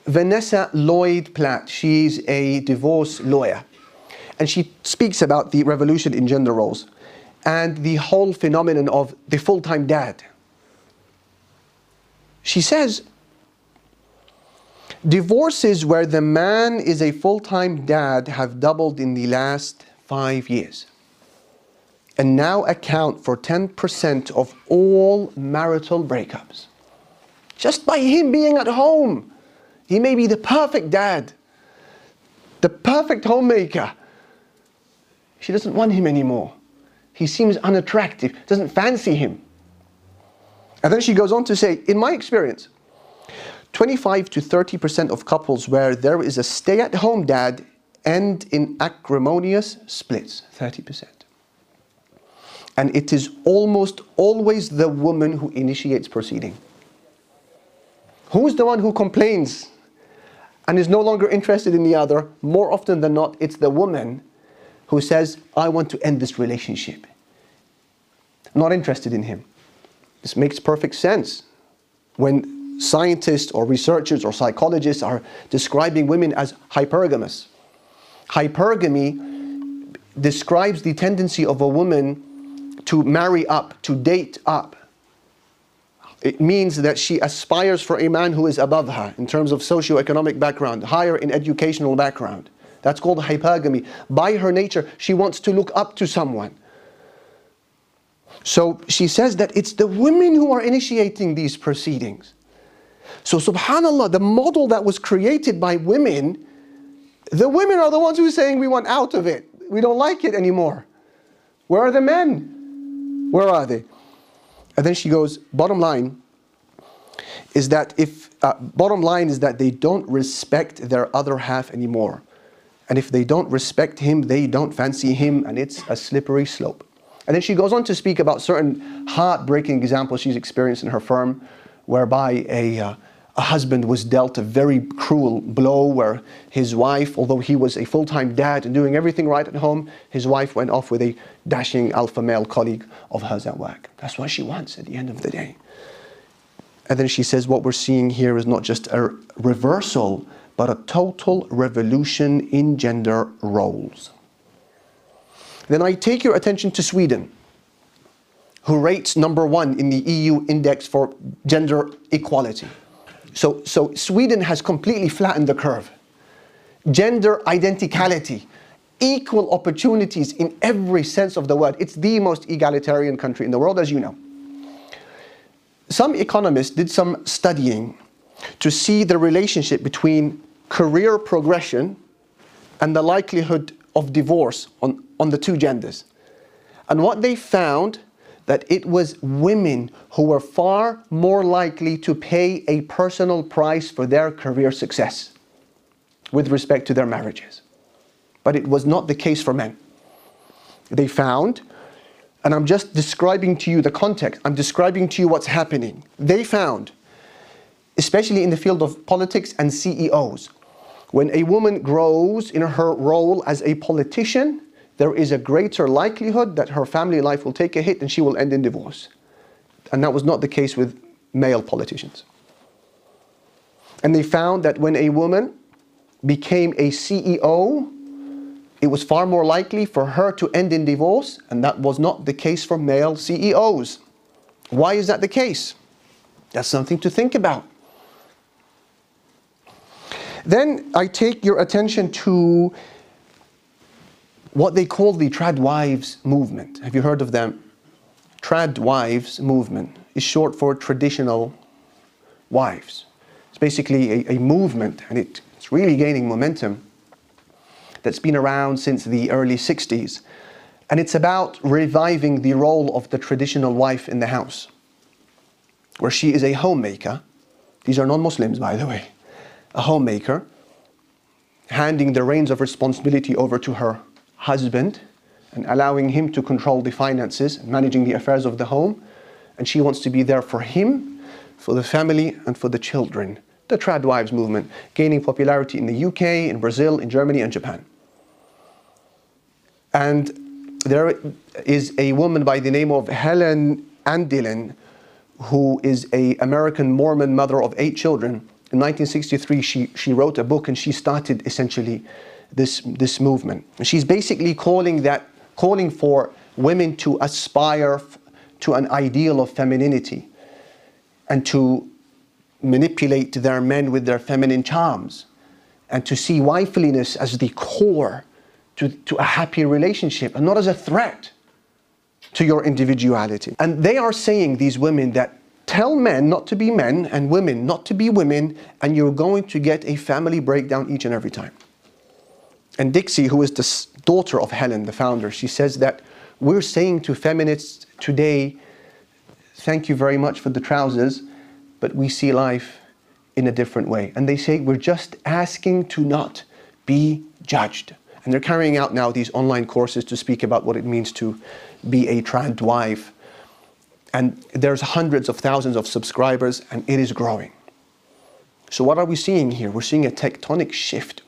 S1: Vanessa Lloyd Platt, she's a divorce lawyer, and she speaks about the revolution in gender roles and the whole phenomenon of the full time dad. She says, Divorces where the man is a full time dad have doubled in the last five years and now account for 10% of all marital breakups. Just by him being at home, he may be the perfect dad, the perfect homemaker. She doesn't want him anymore. He seems unattractive, doesn't fancy him. And then she goes on to say, in my experience, 25 to 30% of couples where there is a stay at home dad end in acrimonious splits, 30%. And it is almost always the woman who initiates proceeding. Who's the one who complains and is no longer interested in the other? More often than not, it's the woman who says, I want to end this relationship. not interested in him. This makes perfect sense. When scientists or researchers or psychologists are describing women as hypergamous, hypergamy describes the tendency of a woman to marry up, to date up. It means that she aspires for a man who is above her in terms of socioeconomic background, higher in educational background. That's called hypergamy. By her nature, she wants to look up to someone. So she says that it's the women who are initiating these proceedings. So, subhanAllah, the model that was created by women, the women are the ones who are saying we want out of it. We don't like it anymore. Where are the men? Where are they? And then she goes, bottom line is that if, uh, bottom line is that they don't respect their other half anymore. And if they don't respect him, they don't fancy him, and it's a slippery slope. And then she goes on to speak about certain heartbreaking examples she's experienced in her firm, whereby a, uh, a husband was dealt a very cruel blow where his wife, although he was a full time dad and doing everything right at home, his wife went off with a dashing alpha male colleague of hers at work. That's what she wants at the end of the day. And then she says, What we're seeing here is not just a reversal, but a total revolution in gender roles. Then I take your attention to Sweden, who rates number one in the EU index for gender equality. So, so Sweden has completely flattened the curve. Gender identicality, equal opportunities in every sense of the word. It's the most egalitarian country in the world, as you know. Some economists did some studying to see the relationship between career progression and the likelihood of divorce on, on the two genders. And what they found that it was women who were far more likely to pay a personal price for their career success with respect to their marriages. But it was not the case for men. They found, and I'm just describing to you the context, I'm describing to you what's happening. They found, especially in the field of politics and CEOs, when a woman grows in her role as a politician, there is a greater likelihood that her family life will take a hit and she will end in divorce. And that was not the case with male politicians. And they found that when a woman became a CEO, it was far more likely for her to end in divorce, and that was not the case for male CEOs. Why is that the case? That's something to think about. Then I take your attention to what they call the trad wives movement. Have you heard of them? Trad wives movement is short for traditional wives. It's basically a, a movement and it, it's really gaining momentum that's been around since the early 60s. And it's about reviving the role of the traditional wife in the house, where she is a homemaker. These are non Muslims, by the way. A homemaker, handing the reins of responsibility over to her husband and allowing him to control the finances managing the affairs of the home. And she wants to be there for him, for the family, and for the children, The trad wives movement, gaining popularity in the UK, in Brazil, in Germany, and Japan. And there is a woman by the name of Helen Andelin, who is a American Mormon mother of eight children. In 1963, she, she wrote a book and she started essentially this, this movement. She's basically calling that calling for women to aspire to an ideal of femininity and to manipulate their men with their feminine charms and to see wifeliness as the core to, to a happy relationship and not as a threat to your individuality. And they are saying, these women, that tell men not to be men and women not to be women, and you're going to get a family breakdown each and every time. And Dixie, who is the daughter of Helen, the founder, she says that we're saying to feminists today, thank you very much for the trousers, but we see life in a different way. And they say we're just asking to not be judged. And they're carrying out now these online courses to speak about what it means to be a trad wife. And there's hundreds of thousands of subscribers, and it is growing. So, what are we seeing here? We're seeing a tectonic shift.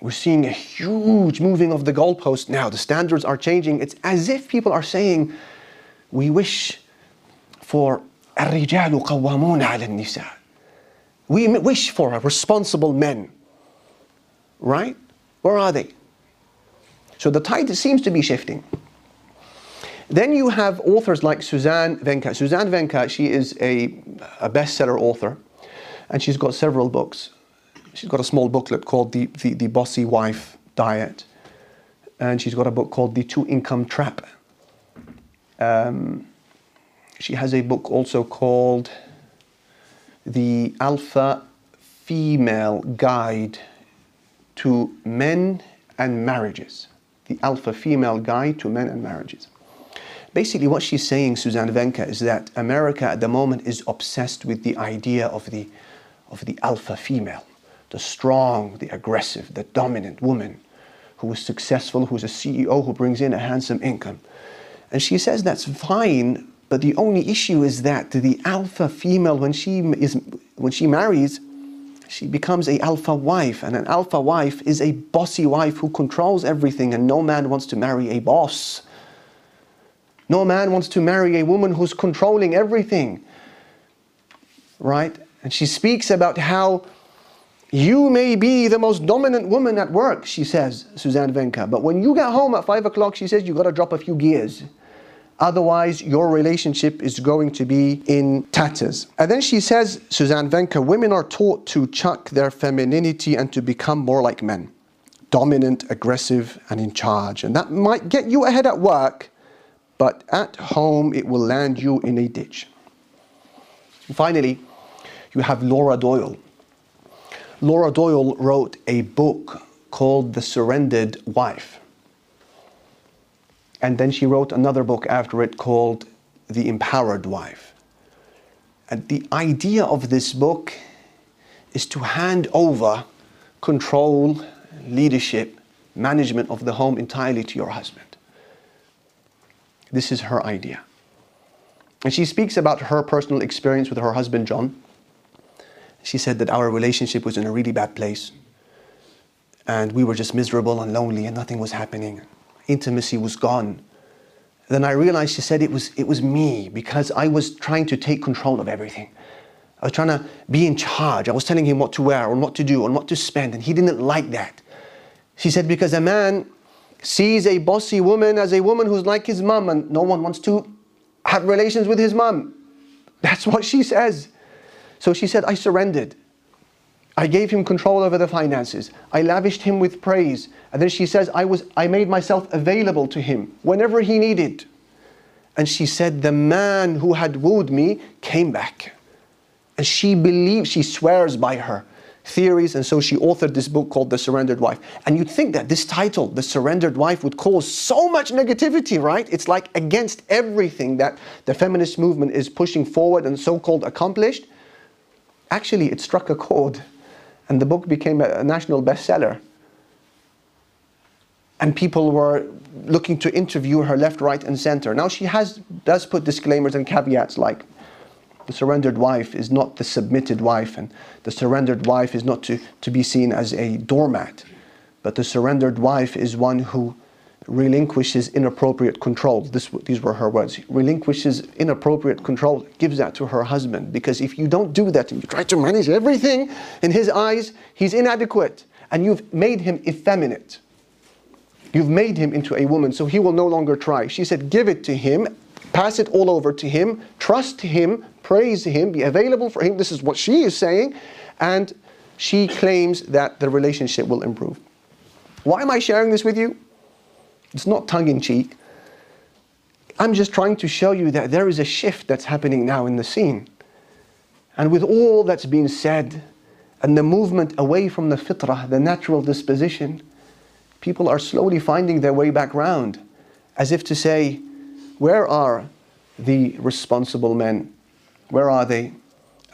S1: We're seeing a huge moving of the goalpost now. The standards are changing. It's as if people are saying, we wish for الرجال قوامون على النساء. We wish for responsible men. Right? Where are they? So the tide seems to be shifting. Then you have authors like Suzanne Venker. Suzanne Venker, she is a, a bestseller author, and she's got several books. She's got a small booklet called The, the, the Bossy Wife Diet, and she's got a book called The Two Income Trap. Um, she has a book also called The Alpha Female Guide to Men and Marriages. The Alpha Female Guide to Men and Marriages. Basically, what she's saying, Suzanne Venker, is that America at the moment is obsessed with the idea of the, of the alpha female, the strong, the aggressive, the dominant woman who is successful, who's a CEO, who brings in a handsome income. And she says that's fine, but the only issue is that the alpha female, when she, is, when she marries, she becomes a alpha wife. And an alpha wife is a bossy wife who controls everything and no man wants to marry a boss. No man wants to marry a woman who's controlling everything. Right? And she speaks about how you may be the most dominant woman at work she says Suzanne Venker but when you get home at five o'clock she says you've got to drop a few gears Otherwise, your relationship is going to be in tatters. And then she says, Suzanne Venker, women are taught to chuck their femininity and to become more like men dominant, aggressive, and in charge. And that might get you ahead at work, but at home, it will land you in a ditch. And finally, you have Laura Doyle. Laura Doyle wrote a book called The Surrendered Wife. And then she wrote another book after it called The Empowered Wife. And the idea of this book is to hand over control, leadership, management of the home entirely to your husband. This is her idea. And she speaks about her personal experience with her husband, John. She said that our relationship was in a really bad place. And we were just miserable and lonely, and nothing was happening intimacy was gone. Then I realized she said it was, it was me because I was trying to take control of everything. I was trying to be in charge. I was telling him what to wear and what to do and what to spend, and he didn't like that. She said, because a man sees a bossy woman as a woman who's like his mom, and no one wants to have relations with his mom. That's what she says. So she said, I surrendered. I gave him control over the finances. I lavished him with praise. And then she says, I, was, I made myself available to him whenever he needed. And she said, The man who had wooed me came back. And she believes, she swears by her theories. And so she authored this book called The Surrendered Wife. And you'd think that this title, The Surrendered Wife, would cause so much negativity, right? It's like against everything that the feminist movement is pushing forward and so called accomplished. Actually, it struck a chord and the book became a national bestseller. And people were looking to interview her left, right, and center. Now she has does put disclaimers and caveats like The surrendered wife is not the submitted wife, and the surrendered wife is not to, to be seen as a doormat, but the surrendered wife is one who relinquishes inappropriate control. This, these were her words. Relinquishes inappropriate control, gives that to her husband. Because if you don't do that and you try to manage everything, in his eyes, he's inadequate. And you've made him effeminate. You've made him into a woman, so he will no longer try. She said, Give it to him, pass it all over to him, trust him, praise him, be available for him. This is what she is saying. And she claims that the relationship will improve. Why am I sharing this with you? It's not tongue in cheek. I'm just trying to show you that there is a shift that's happening now in the scene. And with all that's been said, and the movement away from the fitrah, the natural disposition, people are slowly finding their way back round, as if to say, Where are the responsible men? Where are they?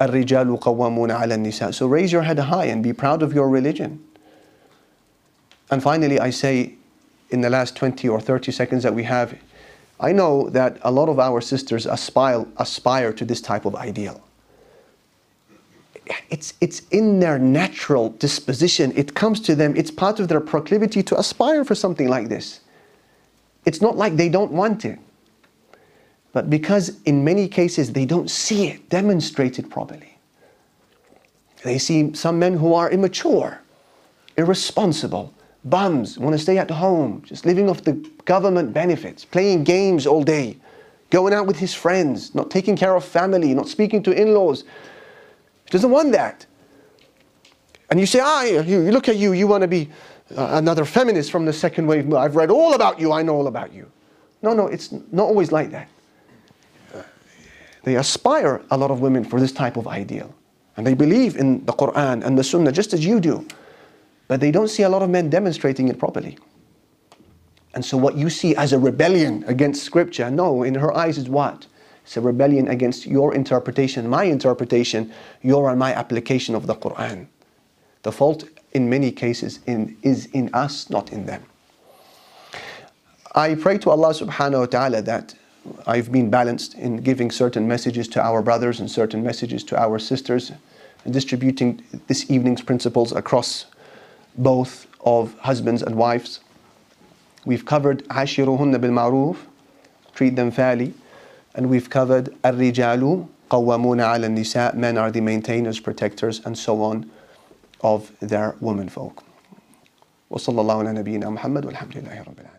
S1: الرجال قوامون على النساء. So raise your head high and be proud of your religion. And finally, I say, in the last 20 or 30 seconds that we have, I know that a lot of our sisters aspire, aspire to this type of ideal. It's, it's in their natural disposition, it comes to them, it's part of their proclivity to aspire for something like this. It's not like they don't want it, but because in many cases they don't see it demonstrated properly. They see some men who are immature, irresponsible, bums, want to stay at home, just living off the government benefits, playing games all day, going out with his friends, not taking care of family, not speaking to in laws. He doesn't want that. And you say, ah, you look at you, you want to be uh, another feminist from the second wave. I've read all about you, I know all about you. No, no, it's not always like that. They aspire, a lot of women, for this type of ideal. And they believe in the Quran and the Sunnah just as you do. But they don't see a lot of men demonstrating it properly. And so, what you see as a rebellion against Scripture, no, in her eyes is what? It's a rebellion against your interpretation, my interpretation, your and my application of the Quran. The fault in many cases in, is in us, not in them. I pray to Allah subhanahu wa ta'ala that I've been balanced in giving certain messages to our brothers and certain messages to our sisters and distributing this evening's principles across both of husbands and wives. We've covered عاشروهن بالمعروف, treat them fairly, and we've covered الرجال قوامون على النساء, men are the maintainers, protectors, and so on of their womenfolk. وصلى الله على نبينا محمد والحمد لله رب العالمين